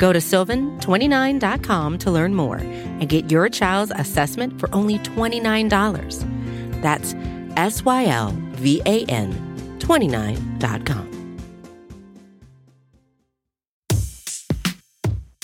Go to sylvan29.com to learn more and get your child's assessment for only $29. That's S Y L V A N 29.com.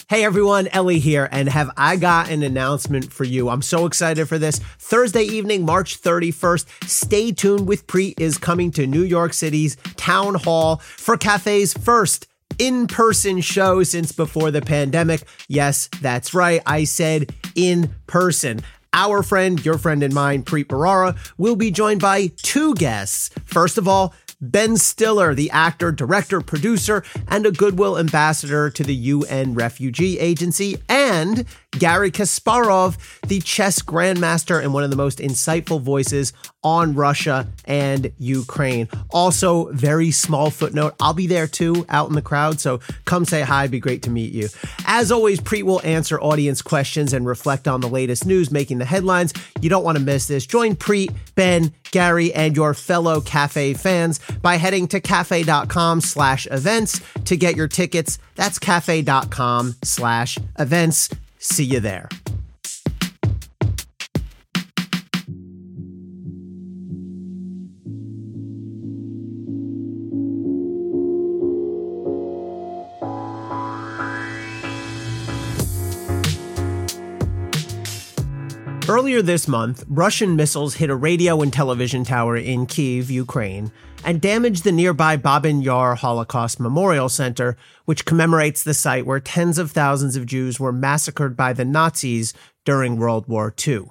Hey everyone, Elie here, and have I got an announcement for you? I'm so excited for this. Thursday evening, March 31st, Stay Tuned with Preet is coming to New York City's Town Hall for Cafe's first in person show since before the pandemic. Yes, that's right. I said in person. Our friend, your friend and mine, Preet Bharara, will be joined by two guests. First of all, Ben Stiller, the actor, director, producer, and a Goodwill ambassador to the UN Refugee Agency, and Garry Kasparov, the chess grandmaster and one of the most insightful voices on Russia and Ukraine. Also, very small footnote, I'll be there too, out in the crowd, so come say hi, It'd be great to meet you. As always, Preet will answer audience questions and reflect on the latest news making the headlines. You don't want to miss this. Join Preet, Ben, Garry, and your fellow cafe fans by heading to cafe.com slash events to get your tickets. That's cafe.com slash events. See you there. Earlier this month, Russian missiles hit a radio and television tower in Kiev, Ukraine, and damaged the nearby Babyn Yar Holocaust Memorial Center, which commemorates the site where tens of thousands of Jews were massacred by the Nazis during World War II.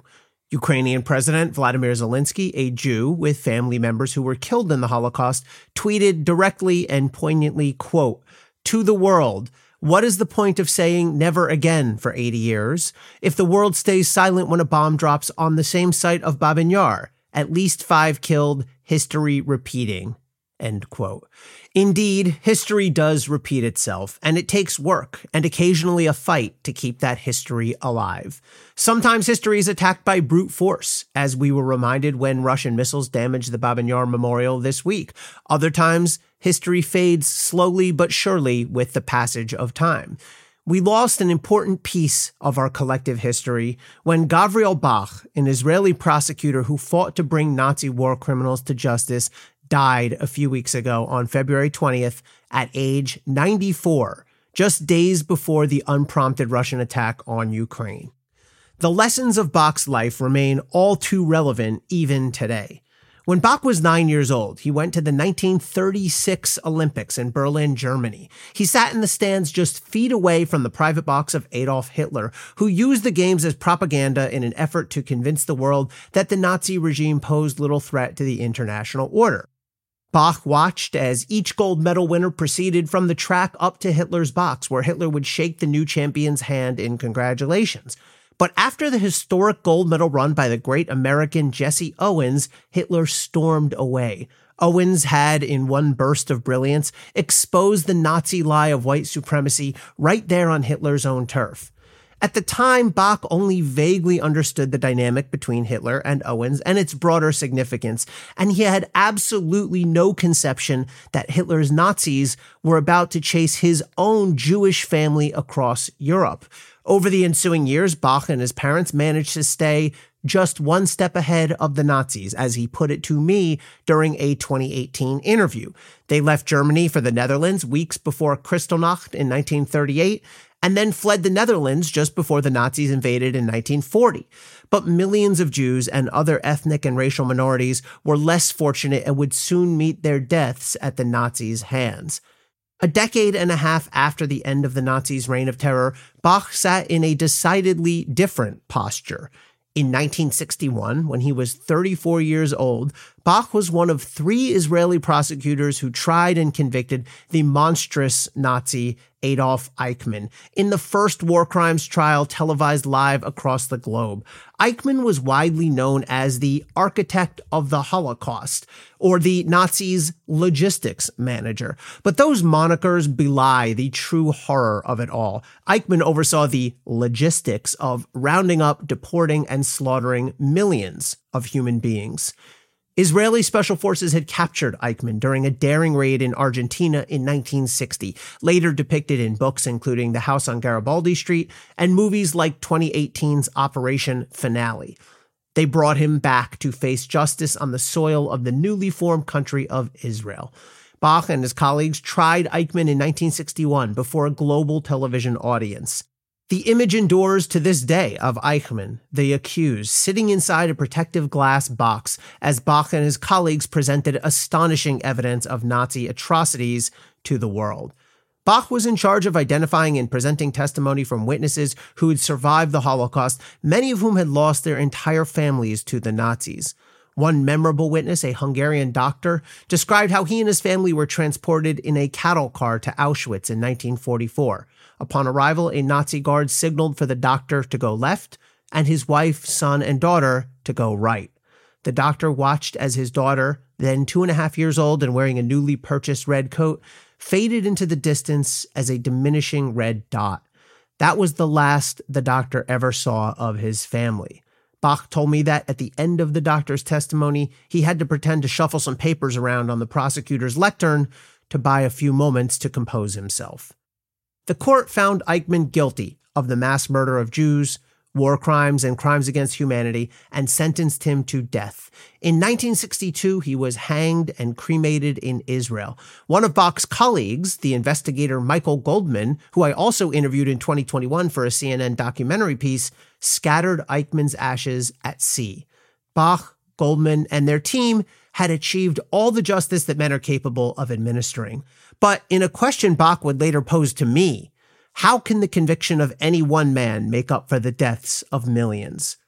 Ukrainian President Vladimir Zelensky, a Jew with family members who were killed in the Holocaust, tweeted directly and poignantly, quote, to the world, what is the point of saying never again for 80 years if the world stays silent when a bomb drops on the same site of Babyn Yar? At least five killed, history repeating. End quote. Indeed, history does repeat itself, and it takes work and occasionally a fight to keep that history alive. Sometimes history is attacked by brute force, as we were reminded when Russian missiles damaged the Babyn Yar Memorial this week. Other times, history fades slowly but surely with the passage of time. We lost an important piece of our collective history when Gavriel Bach, an Israeli prosecutor who fought to bring Nazi war criminals to justice, died a few weeks ago on February 20th at age 94, just days before the unprompted Russian attack on Ukraine. The lessons of Bach's life remain all too relevant even today. When Bach was nine years old, he went to the 1936 Olympics in Berlin, Germany. He sat in the stands just feet away from the private box of Adolf Hitler, who used the games as propaganda in an effort to convince the world that the Nazi regime posed little threat to the international order. Bach watched as each gold medal winner proceeded from the track up to Hitler's box, where Hitler would shake the new champion's hand in congratulations. But after the historic gold medal run by the great American Jesse Owens, Hitler stormed away. Owens had, in one burst of brilliance, exposed the Nazi lie of white supremacy right there on Hitler's own turf. At the time, Bach only vaguely understood the dynamic between Hitler and Owens and its broader significance, and he had absolutely no conception that Hitler's Nazis were about to chase his own Jewish family across Europe. Over the ensuing years, Bach and his parents managed to stay just one step ahead of the Nazis, as he put it to me during a 2018 interview. They left Germany for the Netherlands weeks before Kristallnacht in 1938 and then fled the Netherlands just before the Nazis invaded in 1940. But millions of Jews and other ethnic and racial minorities were less fortunate and would soon meet their deaths at the Nazis' hands. A decade and a half after the end of the Nazis' reign of terror, Bach sat in a decidedly different posture. In 1961, when he was 34 years old, Bach was one of three Israeli prosecutors who tried and convicted the monstrous Nazi Adolf Eichmann in the first war crimes trial televised live across the globe. Eichmann was widely known as the architect of the Holocaust or the Nazis' logistics manager. But those monikers belie the true horror of it all. Eichmann oversaw the logistics of rounding up, deporting, and slaughtering millions of human beings. Israeli special forces had captured Eichmann during a daring raid in Argentina in 1960, later depicted in books including The House on Garibaldi Street and movies like 2018's Operation Finale. They brought him back to face justice on the soil of the newly formed country of Israel. Bach and his colleagues tried Eichmann in 1961 before a global television audience. The image endures to this day of Eichmann, the accused, sitting inside a protective glass box as Bach and his colleagues presented astonishing evidence of Nazi atrocities to the world. Bach was in charge of identifying and presenting testimony from witnesses who had survived the Holocaust, many of whom had lost their entire families to the Nazis. One memorable witness, a Hungarian doctor, described how he and his family were transported in a cattle car to Auschwitz in 1944. Upon arrival, a Nazi guard signaled for the doctor to go left and his wife, son, and daughter to go right. The doctor watched as his daughter, then two and a half years old and wearing a newly purchased red coat, faded into the distance as a diminishing red dot. That was the last the doctor ever saw of his family. Bach told me that at the end of the doctor's testimony, he had to pretend to shuffle some papers around on the prosecutor's lectern to buy a few moments to compose himself. The court found Eichmann guilty of the mass murder of Jews, war crimes, and crimes against humanity, and sentenced him to death. In 1962, he was hanged and cremated in Israel. One of Bach's colleagues, the investigator Michael Goldman, who I also interviewed in 2021 for a CNN documentary piece, scattered Eichmann's ashes at sea. Bach, Goldman, and their team had achieved all the justice that men are capable of administering. But in a question Bach would later pose to me, how can the conviction of any one man make up for the deaths of millions?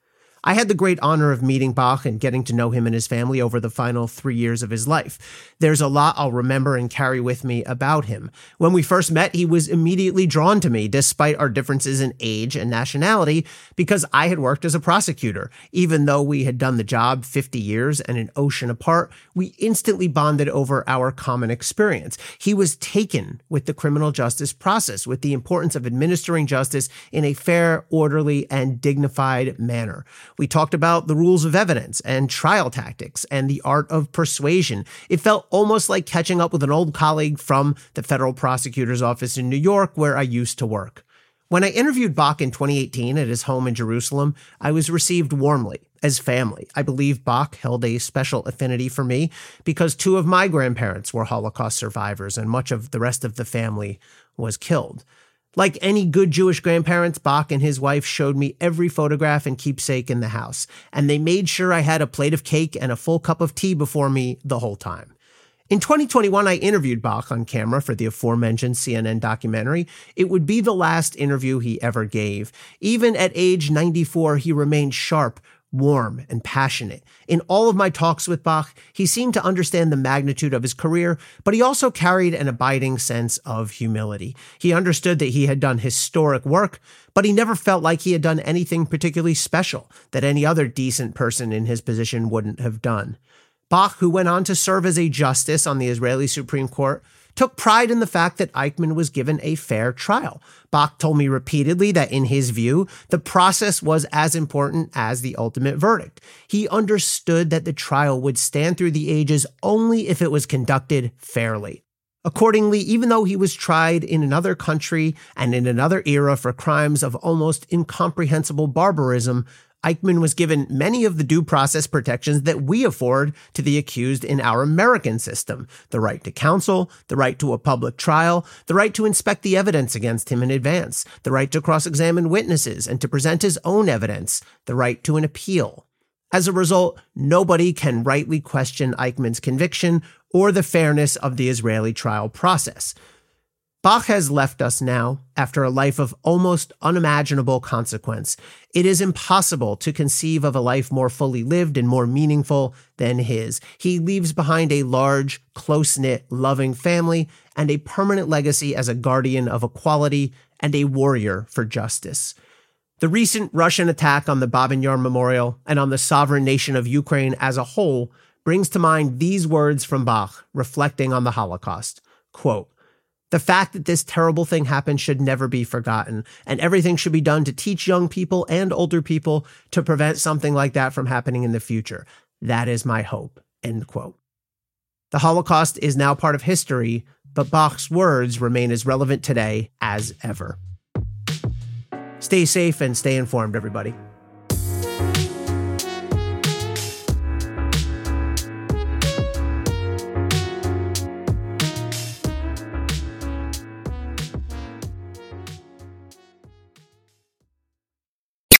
I had the great honor of meeting Bach and getting to know him and his family over the final three years of his life. There's a lot I'll remember and carry with me about him. When we first met, he was immediately drawn to me, despite our differences in age and nationality, because I had worked as a prosecutor. Even though we had done the job 50 years and an ocean apart, we instantly bonded over our common experience. He was taken with the criminal justice process, with the importance of administering justice in a fair, orderly, and dignified manner. We talked about the rules of evidence and trial tactics and the art of persuasion. It felt almost like catching up with an old colleague from the federal prosecutor's office in New York, where I used to work. When I interviewed Bach in 2018 at his home in Jerusalem, I was received warmly as family. I believe Bach held a special affinity for me because two of my grandparents were Holocaust survivors and much of the rest of the family was killed. Like any good Jewish grandparents, Bach and his wife showed me every photograph and keepsake in the house, and they made sure I had a plate of cake and a full cup of tea before me the whole time. In 2021, I interviewed Bach on camera for the aforementioned CNN documentary. It would be the last interview he ever gave. Even at age 94, he remained sharp, warm, and passionate. In all of my talks with Bach, he seemed to understand the magnitude of his career, but he also carried an abiding sense of humility. He understood that he had done historic work, but he never felt like he had done anything particularly special that any other decent person in his position wouldn't have done. Bach, who went on to serve as a justice on the Israeli Supreme Court, took pride in the fact that Eichmann was given a fair trial. Bach told me repeatedly that in his view, the process was as important as the ultimate verdict. He understood that the trial would stand through the ages only if it was conducted fairly. Accordingly, even though he was tried in another country and in another era for crimes of almost incomprehensible barbarism, Eichmann was given many of the due process protections that we afford to the accused in our American system the right to counsel, the right to a public trial, the right to inspect the evidence against him in advance, the right to cross examine witnesses and to present his own evidence, the right to an appeal. As a result, nobody can rightly question Eichmann's conviction or the fairness of the Israeli trial process. Bach has left us now after a life of almost unimaginable consequence. It is impossible to conceive of a life more fully lived and more meaningful than his. He leaves behind a large, close knit, loving family and a permanent legacy as a guardian of equality and a warrior for justice. The recent Russian attack on the Babin Yar Memorial and on the sovereign nation of Ukraine as a whole brings to mind these words from Bach reflecting on the Holocaust. Quote, the fact that this terrible thing happened should never be forgotten, and everything should be done to teach young people and older people to prevent something like that from happening in the future. That is my hope. End quote. The Holocaust is now part of history, but Bach's words remain as relevant today as ever. Stay safe and stay informed, everybody.